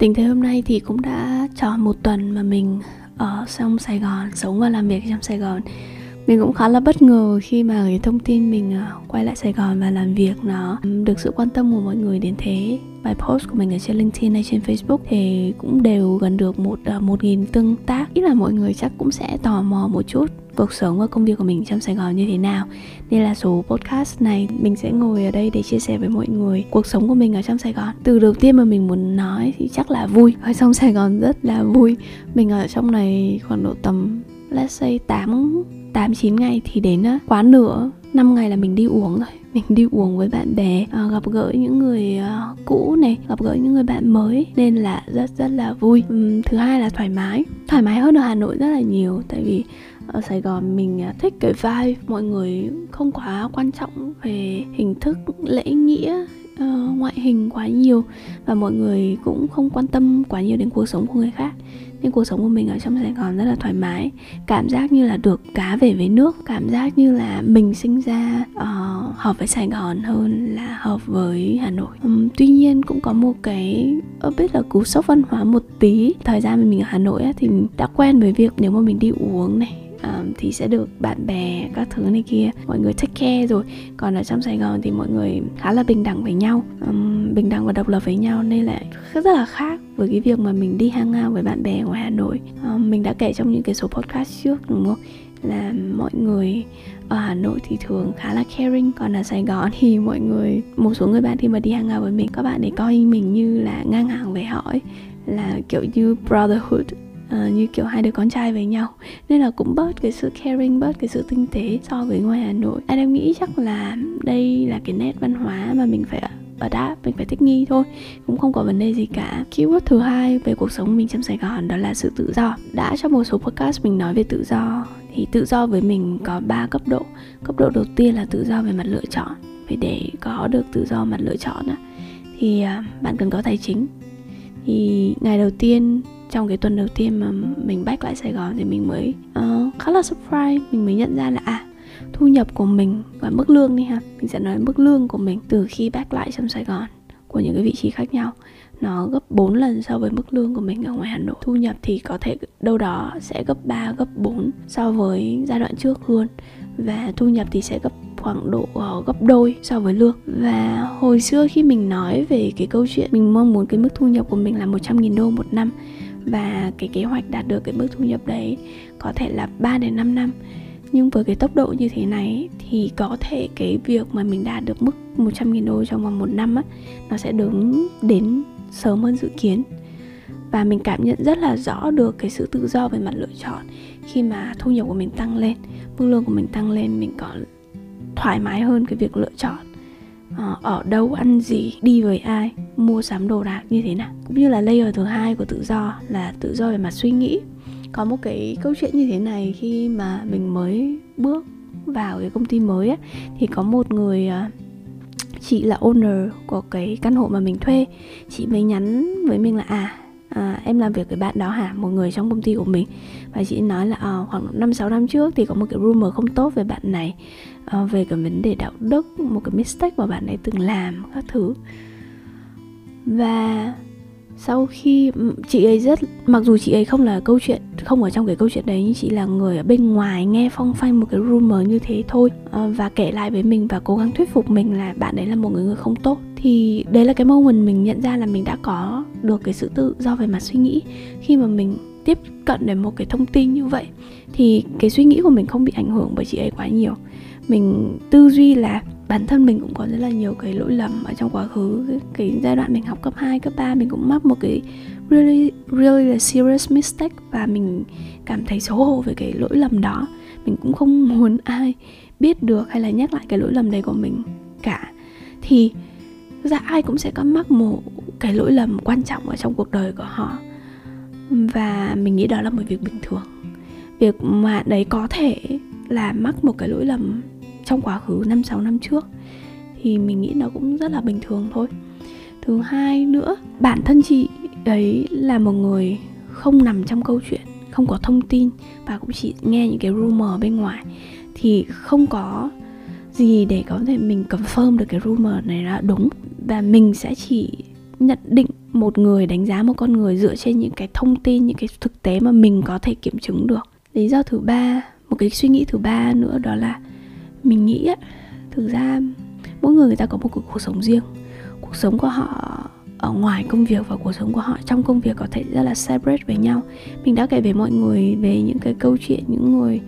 Tình thế hôm nay thì cũng đã tròn một tuần mà mình ở trong Sài Gòn, sống và làm việc trong Sài Gòn. Mình cũng khá là bất ngờ khi mà cái thông tin mình à, quay lại Sài Gòn và làm việc nó được sự quan tâm của mọi người đến thế. Bài post của mình ở trên LinkedIn hay trên Facebook thì cũng đều gần được một à, một nghìn tương tác. Ít là mọi người chắc cũng sẽ tò mò một chút cuộc sống và công việc của mình trong Sài Gòn như thế nào. Nên là số podcast này mình sẽ ngồi ở đây để chia sẻ với mọi người cuộc sống của mình ở trong Sài Gòn. Từ đầu tiên mà mình muốn nói thì chắc là vui. Ở trong Sài Gòn rất là vui. Mình ở trong này khoảng độ tầm let's say 8 8 9 ngày thì đến quá nửa. 5 ngày là mình đi uống rồi. Mình đi uống với bạn bè à, gặp gỡ những người à, cũ này gặp gỡ những người bạn mới. Nên là rất rất là vui. Uhm, thứ hai là thoải mái. Thoải mái hơn ở hà nội rất là nhiều. Tại vì ở Sài Gòn mình à, thích cái vibe mọi người không quá quan trọng về hình thức lễ nghĩa uh, ngoại hình quá nhiều và mọi người cũng không quan tâm quá nhiều đến cuộc sống của người khác. Nên cuộc sống của mình ở trong Sài Gòn rất là thoải mái cảm giác như là được cá về với nước cảm giác như là mình sinh ra uh, hợp với Sài Gòn hơn là hợp với Hà Nội. Um, tuy nhiên cũng có một cái biết là cú sốc văn hóa một tí. Thời gian mình ở Hà Nội á, thì đã quen với việc nếu mà mình đi uống này um, thì sẽ được bạn bè các thứ này kia mọi người take care rồi. Còn ở trong sài gòn thì mọi người khá là bình đẳng với nhau um, bình đẳng và độc lập với nhau nên là rất là khác với cái việc mà mình đi hang out với bạn bè ngoài hà nội. Um, mình đã kể trong những cái số podcast trước đúng không? Là mọi người ở Hà Nội thì thường khá là caring còn ở Sài Gòn thì mọi người một số người bạn khi mà đi hang out với mình các bạn ấy coi mình như là ngang hàng với họ ấy là kiểu như brotherhood uh, như kiểu hai đứa con trai với nhau. Nên là cũng bớt cái sự caring bớt cái sự tinh tế so với ngoài hà nội. Anh em nghĩ chắc là đây là cái nét văn hóa mà mình phải ở đã mình phải thích nghi thôi. Cũng không có vấn đề gì cả. Keyword thứ hai về cuộc sống mình trong sài gòn đó là sự tự do. Đã trong một số podcast mình nói về tự do thì tự do với mình có 3 cấp độ. Cấp độ đầu tiên là tự do về mặt lựa chọn. Vì để có được tự do mặt lựa chọn thì ờ, bạn cần có tài chính. Thì ngày đầu tiên trong cái tuần đầu tiên mà mình back lại Sài Gòn thì mình mới uh, khá là surprise. Mình mới nhận ra là à thu nhập của mình và mức lương đi ha. Mình sẽ nói mức lương của mình từ khi back lại trong Sài Gòn của những cái vị trí khác nhau nó gấp 4 lần so với mức lương của mình ở ngoài Hà Nội. Thu nhập thì có thể đâu đó sẽ gấp 3, gấp 4 so với giai đoạn trước luôn. Và thu nhập thì sẽ gấp khoảng độ uh, gấp đôi so với lương. Và hồi xưa khi mình nói về cái câu chuyện mình mong muốn cái mức thu nhập của mình là 100.000 đô một năm và cái kế hoạch đạt được cái mức thu nhập đấy có thể là 3 đến 5 năm. Nhưng với cái tốc độ như thế này thì có thể cái việc mà mình đạt được mức 100.000 đô trong vòng một năm á, nó sẽ đứng đến sớm hơn dự kiến. Và mình cảm nhận rất là rõ được cái sự tự do về mặt lựa chọn. Khi mà thu nhập của mình tăng lên, mức lương của mình tăng lên, mình có thoải mái hơn cái việc lựa chọn. Ờ, ở đâu ăn gì đi với ai mua sắm đồ đạc như thế nào? Cũng như là layer thứ hai của tự do là tự do về mặt suy nghĩ. Có một cái câu chuyện như thế này khi mà mình mới bước vào cái công ty mới ấy, thì có một người ờ, chị là owner của cái căn hộ mà mình thuê. Chị mới nhắn với mình là à à, em làm việc với bạn đó hả? Một người trong công ty của mình. Và chị nói là à, khoảng năm sáu năm trước thì có một cái rumor không tốt về bạn này à, về cái vấn đề đạo đức một cái mistake mà bạn ấy từng làm các thứ. Và sau khi ừ, chị ấy rất mặc dù chị ấy không là câu chuyện không ở trong cái câu chuyện đấy nhưng chị là người ở bên ngoài nghe phong phanh một cái rumor như thế thôi. À, và kể lại với mình và cố gắng thuyết phục mình là bạn ấy là một người người không tốt thì đấy là cái moment mình nhận ra là mình đã có được cái sự tự do về mặt suy nghĩ. Khi mà mình tiếp cận đến một cái thông tin như vậy thì cái suy nghĩ của mình không bị ảnh hưởng bởi chị ấy quá nhiều. Mình tư duy là bản thân mình cũng có rất là nhiều cái lỗi lầm ở trong quá khứ. Cái, cái giai đoạn mình học cấp 2, cấp 3 mình cũng mắc một cái really really là serious mistake và mình cảm thấy xấu hổ về cái lỗi lầm đó. Mình cũng không muốn ai biết được hay là nhắc lại cái lỗi lầm đấy của mình cả. Thì ra ai cũng sẽ có mắc một cái lỗi lầm quan trọng ở trong cuộc đời của họ và mình nghĩ đó là một việc bình thường việc mà đấy có thể là mắc một cái lỗi lầm trong quá khứ 5 6 năm trước thì mình nghĩ nó cũng rất là bình thường thôi. Thứ hai nữa, bản thân chị ấy là một người không nằm trong câu chuyện, không có thông tin và cũng chỉ nghe những cái rumor bên ngoài thì không có gì để có thể mình confirm được cái rumor này là đúng. Và mình sẽ chỉ nhận định một người, đánh giá một con người dựa trên những cái thông tin, những cái thực tế mà mình có thể kiểm chứng được. Lý do thứ ba, một cái suy nghĩ thứ ba nữa đó là mình nghĩ á, thực ra mỗi người người ta có một cuộc sống riêng. Cuộc sống của họ ở ngoài công việc và cuộc sống của họ trong công việc có thể rất là separate với nhau. Mình đã kể về mọi người, về những cái câu chuyện, những người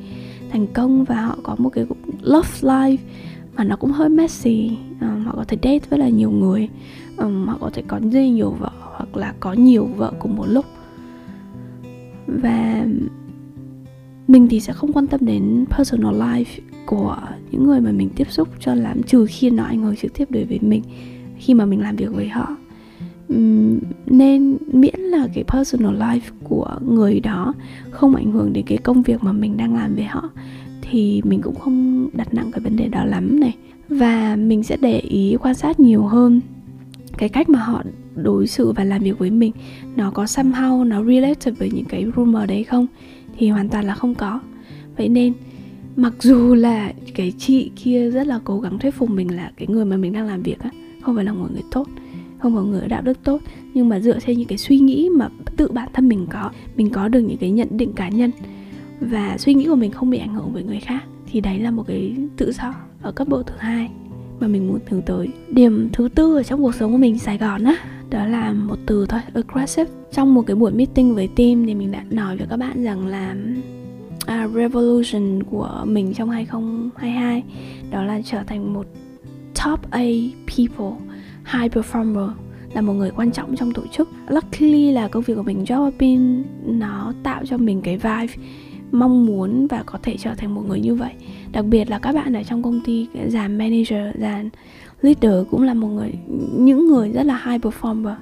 thành công và họ có một cái love life mà nó cũng hơi messy. Um, họ có thể date với là nhiều người. Um, họ có thể có rất nhiều vợ hoặc là có nhiều vợ cùng một lúc. Và mình thì sẽ không quan tâm đến personal life của những người mà mình tiếp xúc cho lắm trừ khi nó ảnh hưởng trực tiếp đối với mình khi mà mình làm việc với họ. Nên miễn là cái personal life của người đó, không ảnh hưởng đến cái công việc mà mình đang làm với họ, thì mình cũng không đặt nặng cái vấn đề đó lắm này. Và mình sẽ để ý quan sát nhiều hơn cái cách mà họ đối xử và làm việc với mình. Nó có somehow nó related với những cái rumor đấy không? Thì hoàn toàn là không có. Vậy nên, mặc dù là cái chị kia rất là cố gắng thuyết phục mình là cái người mà mình đang làm việc á, không phải là một người tốt không có người đạo đức tốt nhưng mà dựa trên những cái suy nghĩ mà tự bản thân mình có mình có được những cái nhận định cá nhân. Và suy nghĩ của mình không bị ảnh hưởng bởi người khác thì đấy là một cái tự do ở cấp độ thứ hai mà mình muốn hướng tới. Điểm thứ tư ở trong cuộc sống của mình Sài Gòn á đó là một từ thôi aggressive. Trong một cái buổi meeting với team thì mình đã nói với các bạn rằng là à, revolution của mình trong 2022 đó là trở thành một top A people high performer là một người quan trọng trong tổ chức. Luckily là công việc của mình job pin nó tạo cho mình cái vibe mong muốn và có thể trở thành một người như vậy. Đặc biệt là các bạn ở trong công ty dàn manager dàn leader cũng là một người, những người rất là high performer.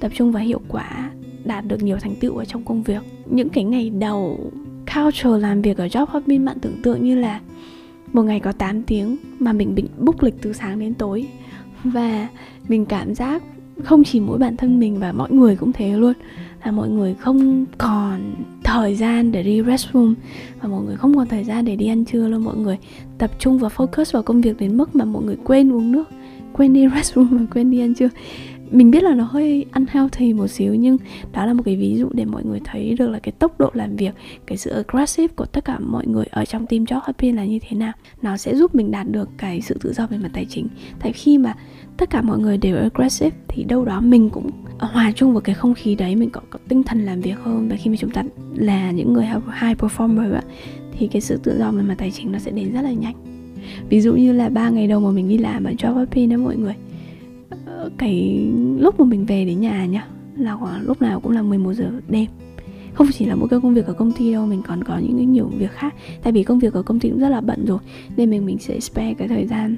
Tập trung vào hiệu quả, đạt được nhiều thành tựu ở trong công việc. Những cái ngày đầu, culture làm việc ở job hopping bạn tưởng tượng như là một ngày có 8 tiếng mà mình bị book lịch từ sáng đến tối và mình cảm giác không chỉ mỗi bản thân mình và mọi người cũng thế luôn. Là mọi người không còn thời gian để đi restroom và mọi người không còn thời gian để đi ăn trưa luôn. Mọi người tập trung và focus vào công việc đến mức mà mọi người quên uống nước, quên đi restroom và quên đi ăn trưa mình biết là nó hơi ăn theo thì một xíu nhưng đó là một cái ví dụ để mọi người thấy được là cái tốc độ làm việc cái sự aggressive của tất cả mọi người ở trong team job happy là như thế nào. Nó sẽ giúp mình đạt được cái sự tự do về mặt tài chính. Tại khi mà tất cả mọi người đều aggressive thì đâu đó mình cũng hòa chung vào cái không khí đấy mình có, có tinh thần làm việc hơn. Và khi mà chúng ta là những người high performer thì cái sự tự do về mặt tài chính nó sẽ đến rất là nhanh. Ví dụ như là ba ngày đầu mà mình đi làm ở job happy đó mọi người cái lúc mà mình về đến nhà nhá là khoảng lúc nào cũng là 11 giờ đêm. Không chỉ là mỗi cái công việc ở công ty đâu mình còn có những cái nhiều việc khác. Tại vì công việc ở công ty cũng rất là bận rồi nên mình mình sẽ spare cái thời gian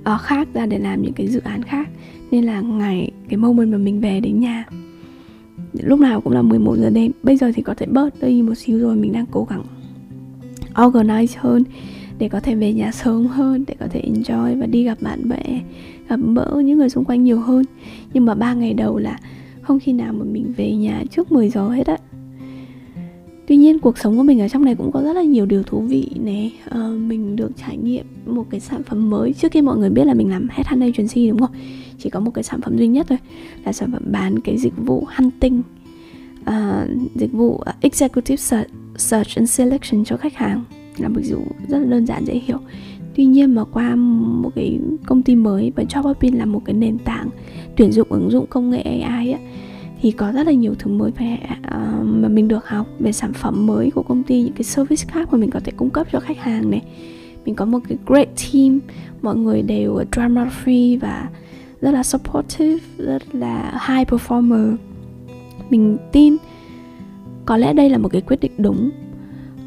uh, khác ra để làm những cái dự án khác. Nên là ngày cái moment mà mình về đến nhà lúc nào cũng là 11 giờ đêm. Bây giờ thì có thể bớt đi một xíu rồi mình đang cố gắng organize hơn để có thể về nhà sớm hơn để có thể enjoy và đi gặp bạn bè gặp bỡ những người xung quanh nhiều hơn. Nhưng mà ba ngày đầu là không khi nào mà mình về nhà trước 10 giờ hết á. Tuy nhiên cuộc sống của mình ở trong này cũng có rất là nhiều điều thú vị này à, ờ, mình được trải nghiệm một cái sản phẩm mới. Trước khi mọi người biết là mình làm hết headhunter agency đúng không? Chỉ có một cái sản phẩm duy nhất thôi là sản phẩm bán cái dịch vụ hunting. À, dịch vụ à, executive search, search and selection cho khách hàng. Là một dịch vụ rất là đơn giản dễ hiểu tuy nhiên mà qua một cái công ty mới và Jobopin là một cái nền tảng tuyển dụng ứng dụng công nghệ AI á thì có rất là nhiều thứ mới về uh, à, mà mình được học về sản phẩm mới của công ty những cái service khác mà mình có thể cung cấp cho khách hàng này. Mình có một cái great team mọi người đều drama free và rất là supportive rất là high performer. Mình tin có lẽ đây là một cái quyết định đúng.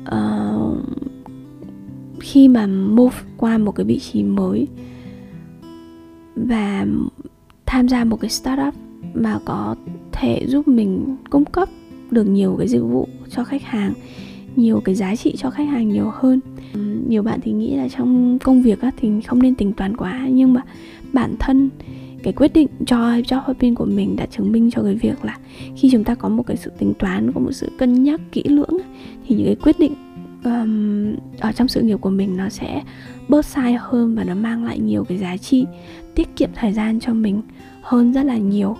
Uh, khi mà move qua một cái vị trí mới và tham gia một cái startup mà có thể giúp mình cung cấp được nhiều cái dịch vụ cho khách hàng nhiều cái giá trị cho khách hàng nhiều hơn. Nhiều bạn thì nghĩ là trong công việc á, thì không nên tính toán quá nhưng mà bản thân cái quyết định cho job hopping của mình đã chứng minh cho cái việc là khi chúng ta có một cái sự tính toán có một sự cân nhắc kỹ lưỡng thì những cái quyết định um, ở trong sự nghiệp của mình nó sẽ bớt sai hơn và nó mang lại nhiều cái giá trị tiết kiệm thời gian cho mình hơn rất là nhiều.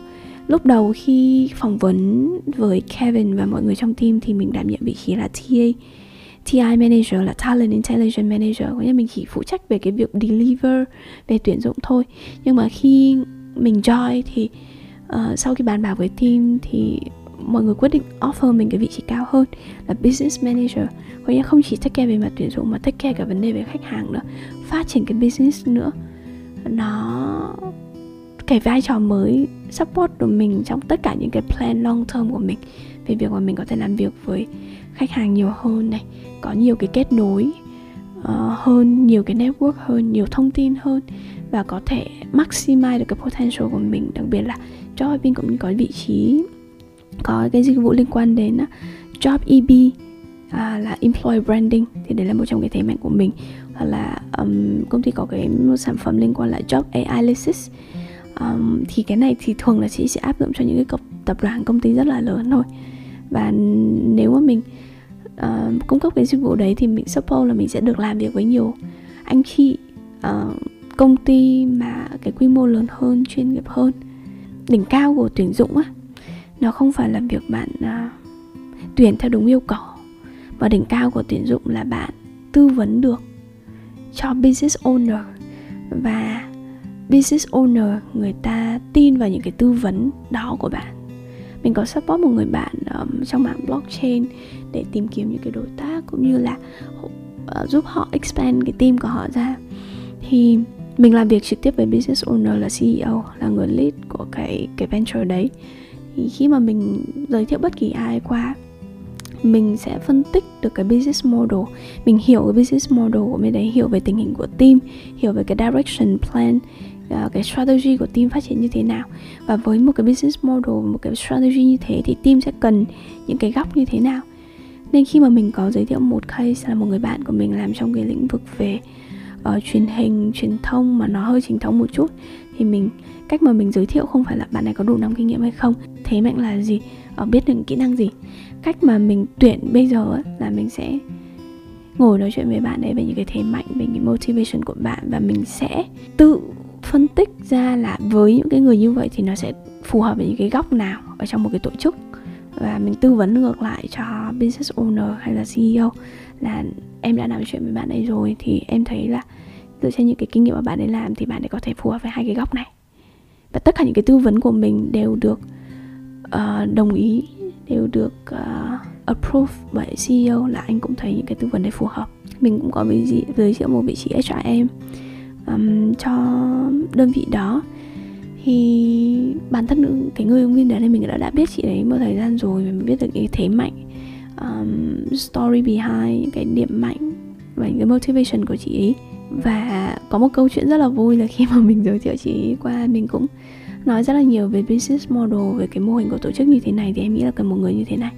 Lúc đầu khi phỏng vấn với Kevin và mọi người trong team thì mình đảm nhận vị trí là TA. TI Manager là Talent Intelligence Manager có nghĩa mình chỉ phụ trách về cái việc deliver về tuyển dụng thôi. Nhưng mà khi mình join thì uh, sau khi bàn bạc với team thì mọi người quyết định offer mình cái vị trí cao hơn là business manager. Có nghĩa không chỉ take care về mặt tuyển dụng mà take care cả vấn đề về khách hàng nữa phát triển cái business nữa. Nó cái vai trò mới support của mình trong tất cả những cái plan long term của mình về việc mà mình có thể làm việc với khách hàng nhiều hơn này có nhiều cái kết nối uh, hơn nhiều cái network hơn nhiều thông tin hơn và có thể maximize được cái potential của mình đặc biệt là job mình cũng có vị trí có cái dịch vụ liên quan đến à, job EB à, là employer branding. Thì đấy là một trong cái thế mạnh của mình. Hoặc là um, công ty có cái một sản phẩm liên quan là job AI um, thì cái này thì thường là chị sẽ áp dụng cho những cái tập đoàn công ty rất là lớn thôi. Và nếu mà mình uh, cung cấp cái dịch vụ đấy thì mình suppose là mình sẽ được làm việc với nhiều anh chị uh, công ty mà cái quy mô lớn hơn chuyên nghiệp hơn. Đỉnh cao của tuyển dụng á nó không phải là việc bạn uh, tuyển theo đúng yêu cầu. Và đỉnh cao của tuyển dụng là bạn tư vấn được cho business owner. Và business owner người ta tin vào những cái tư vấn đó của bạn. Mình có support một người bạn um, trong mạng blockchain để tìm kiếm những cái đối tác cũng như là uh, giúp họ expand cái team của họ ra. Thì mình làm việc trực tiếp với business owner là CEO là người lead của cái cái venture đấy thì khi mà mình giới thiệu bất kỳ ai qua mình sẽ phân tích được cái business model. Mình hiểu cái business model của mình đấy hiểu về tình hình của team hiểu về cái direction plan à, cái strategy của team phát triển như thế nào. Và với một cái business model một cái strategy như thế thì team sẽ cần những cái góc như thế nào. Nên khi mà mình có giới thiệu một case là một người bạn của mình làm trong cái lĩnh vực về uh, truyền hình truyền thông mà nó hơi chính thống một chút thì mình cách mà mình giới thiệu không phải là bạn này có đủ năm kinh nghiệm hay không thế mạnh là gì ở biết được kỹ năng gì. Cách mà mình tuyển bây giờ ấy, là mình sẽ ngồi nói chuyện với bạn ấy về những cái thế mạnh về những motivation của bạn và mình sẽ tự phân tích ra là với những cái người như vậy thì nó sẽ phù hợp với những cái góc nào ở trong một cái tổ chức. Và mình tư vấn ngược lại cho business owner hay là CEO là em đã nói chuyện với bạn ấy rồi thì em thấy là dựa trên những cái kinh nghiệm mà bạn ấy làm thì bạn ấy có thể phù hợp với hai cái góc này. Và tất cả những cái tư vấn của mình đều được uh, đồng ý đều được uh, approve bởi CEO là anh cũng thấy những cái tư vấn đấy phù hợp. Mình cũng có vị gì giới thiệu một vị trí HRM um, cho đơn vị đó. Thì bản thân cái người ứng viên đấy thì mình đã đã biết chị đấy một thời gian rồi và mình biết được cái thế mạnh um, story behind cái điểm mạnh và những cái motivation của chị ấy và có một câu chuyện rất là vui là khi mà mình giới thiệu chị qua mình cũng nói rất là nhiều về business model về cái mô hình của tổ chức như thế này thì em nghĩ là cần một người như thế này.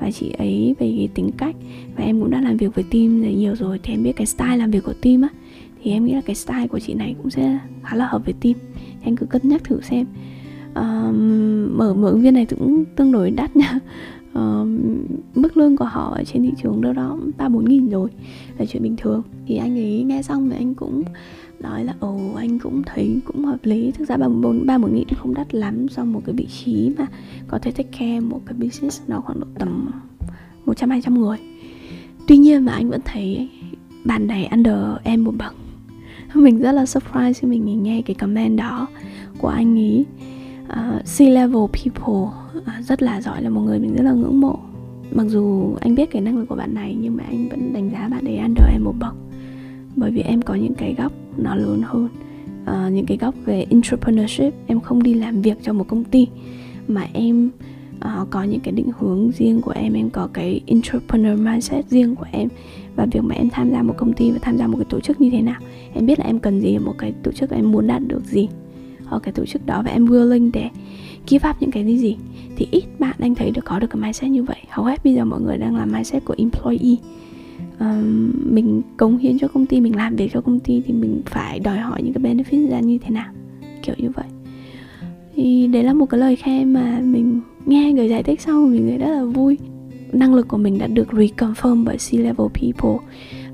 Và chị ấy về cái tính cách và em cũng đã làm việc với team rất nhiều rồi thì em biết cái style làm việc của team á. Thì em nghĩ là cái style của chị này cũng sẽ khá là hợp với team. Thì anh cứ cân nhắc thử xem. Um, mở mở ứng viên này cũng tương đối đắt nha uh, mức lương của họ ở trên thị trường đâu đó ba bốn nghìn rồi là chuyện bình thường. Thì anh ấy nghe xong thì anh cũng nói là ồ anh cũng thấy cũng hợp lý. Thực ra ba bốn ba bốn nghìn không đắt lắm so một cái vị trí mà có thể take care một cái business nó khoảng độ tầm một trăm hai trăm người. Tuy nhiên mà anh vẫn thấy bàn này under em một bậc. Mình rất là surprise khi mình nghe cái comment đó của anh ấy. Ờ, uh, C-level people uh, rất là giỏi là một người mình rất là ngưỡng mộ. Mặc dù anh biết cái năng lực của bạn này nhưng mà anh vẫn đánh giá bạn ấy under em một bậc. Bởi vì em có những cái góc nó lớn hơn. Uh, những cái góc về entrepreneurship em không đi làm việc cho một công ty. Mà em uh, có những cái định hướng riêng của em em có cái entrepreneur mindset riêng của em. Và việc mà em tham gia một công ty và tham gia một cái tổ chức như thế nào em biết là em cần gì một cái tổ chức em muốn đạt được gì ở cái tổ chức đó và em willing để give up những cái gì? Thì ít bạn anh thấy được có được cái mindset như vậy. Hầu hết bây giờ mọi người đang làm mindset của employee. Um, mình cống hiến cho công ty mình làm việc cho công ty thì mình phải đòi hỏi những cái benefit ra như thế nào. Kiểu như vậy. Thì đấy là một cái lời khen mà mình nghe người giải thích xong mình thấy rất là vui. Năng lực của mình đã được reconfirm bởi C-level people.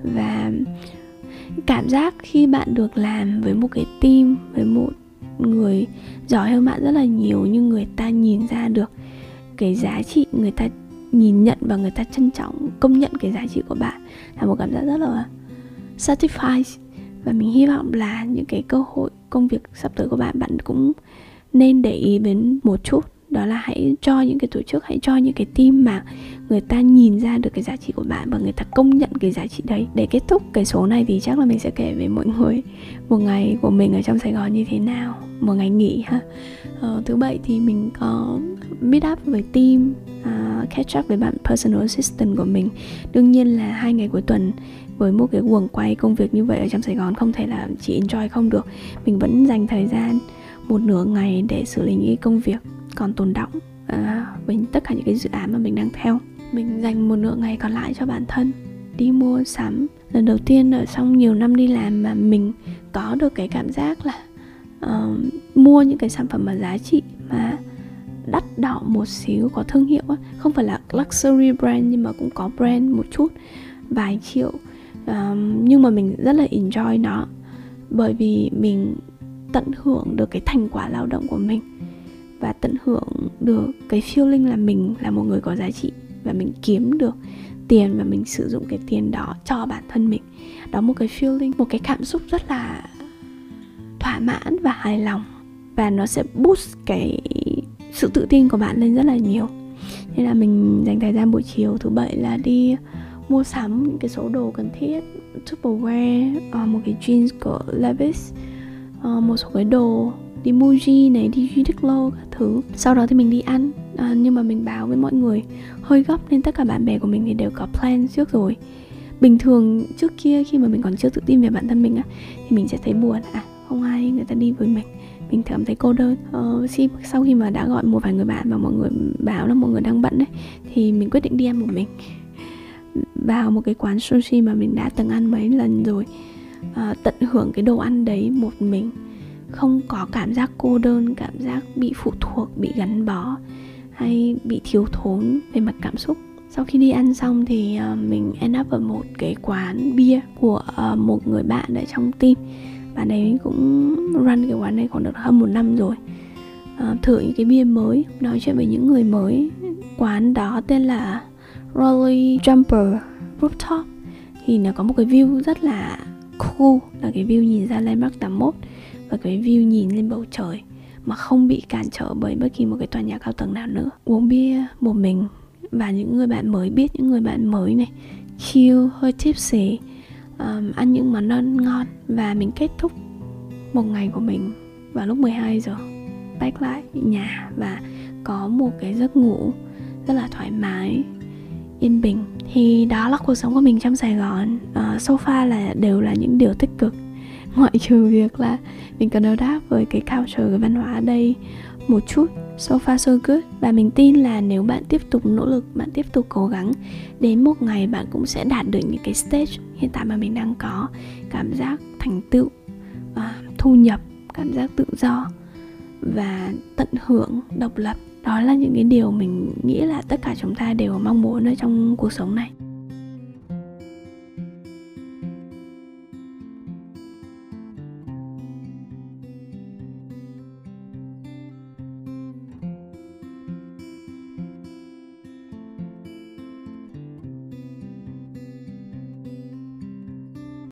Và cảm giác khi bạn được làm với một cái team với một người giỏi hơn bạn rất là nhiều nhưng người ta nhìn ra được cái giá trị, người ta nhìn nhận và người ta trân trọng, công nhận cái giá trị của bạn là một cảm giác rất là satisfied. Và mình hy vọng là những cái cơ hội, công việc sắp tới của bạn bạn cũng nên để ý đến một chút đó là hãy cho những cái tổ chức hãy cho những cái team mà người ta nhìn ra được cái giá trị của bạn và người ta công nhận cái giá trị đấy. Để kết thúc cái số này thì chắc là mình sẽ kể với mọi người một ngày của mình ở trong sài gòn như thế nào một ngày nghỉ ha. Ờ, thứ bảy thì mình có meet up với team uh, catch up với bạn personal assistant của mình. Đương nhiên là hai ngày cuối tuần với một cái guồng quay công việc như vậy ở trong Sài Gòn không thể là chỉ enjoy không được. Mình vẫn dành thời gian một nửa ngày để xử lý những công việc còn tồn động uh, ờ, với tất cả những cái dự án mà mình đang theo. Mình dành một nửa ngày còn lại cho bản thân đi mua sắm. Lần đầu tiên ở trong nhiều năm đi làm mà mình có được cái cảm giác là uh, mua những cái sản phẩm mà giá trị mà đắt đỏ một xíu có thương hiệu á. Không phải là luxury brand nhưng mà cũng có brand một chút vài triệu. Um, nhưng mà mình rất là enjoy nó bởi vì mình tận hưởng được cái thành quả lao động của mình và tận hưởng được cái feeling là mình là một người có giá trị và mình kiếm được tiền và mình sử dụng cái tiền đó cho bản thân mình. Đó, một cái feeling, một cái cảm xúc rất là thỏa mãn và hài lòng. Và nó sẽ boost cái sự tự tin của bạn lên rất là nhiều. Nên là mình dành thời gian buổi chiều thứ bảy là đi mua sắm những cái số đồ cần thiết, Tupperware ờ, một cái jeans của Levi's ờ, một số cái đồ đi Muji này đi Uniqlo các thứ. Sau đó thì mình đi ăn. À, nhưng mà mình báo với mọi người. Hơi gấp nên tất cả bạn bè của mình thì đều có plan trước rồi. Bình thường trước kia khi mà mình còn chưa tự tin về bản thân mình á thì mình sẽ thấy buồn. À không ai người ta đi với mình. Mình cảm thấy cô đơn. Ờ, sau khi mà đã gọi một vài người bạn và mọi người bảo là mọi người đang bận đấy thì mình quyết định đi ăn một mình. Vào một cái quán sushi mà mình đã từng ăn mấy lần rồi. À, tận hưởng cái đồ ăn đấy một mình không có cảm giác cô đơn, cảm giác bị phụ thuộc, bị gắn bó hay bị thiếu thốn về mặt cảm xúc. Sau khi đi ăn xong thì ờ, mình end up ở một cái quán bia của ờ, một người bạn ở trong team. Bạn ấy cũng run cái quán này khoảng được hơn một năm rồi. Ờ, thử những cái bia mới, nói chuyện với những người mới. Quán đó tên là Rolly Jumper Rooftop. Thì nó có một cái view rất là cool, là cái view nhìn ra Landmark 81 và cái view nhìn lên bầu trời mà không bị cản trở bởi bất kỳ một cái tòa nhà cao tầng nào nữa. Uống bia một mình và những người bạn mới biết những người bạn mới này chill hơi tipsy um, ăn những món ăn ngon và mình kết thúc một ngày của mình vào lúc 12 giờ. Back lại nhà và có một cái giấc ngủ rất là thoải mái yên bình. Thì đó là cuộc sống của mình trong Sài Gòn. Uh, so far là đều là những điều tích cực ngoại trừ việc là mình cần đối đáp với cái culture cái văn hóa ở đây một chút, so far so good. Và mình tin là nếu bạn tiếp tục nỗ lực, bạn tiếp tục cố gắng, đến một ngày bạn cũng sẽ đạt được những cái stage hiện tại mà mình đang có. Cảm giác thành tựu và thu nhập, cảm giác tự do và tận hưởng, độc lập. Đó là những cái điều mình nghĩ là tất cả chúng ta đều mong muốn ở trong cuộc sống này.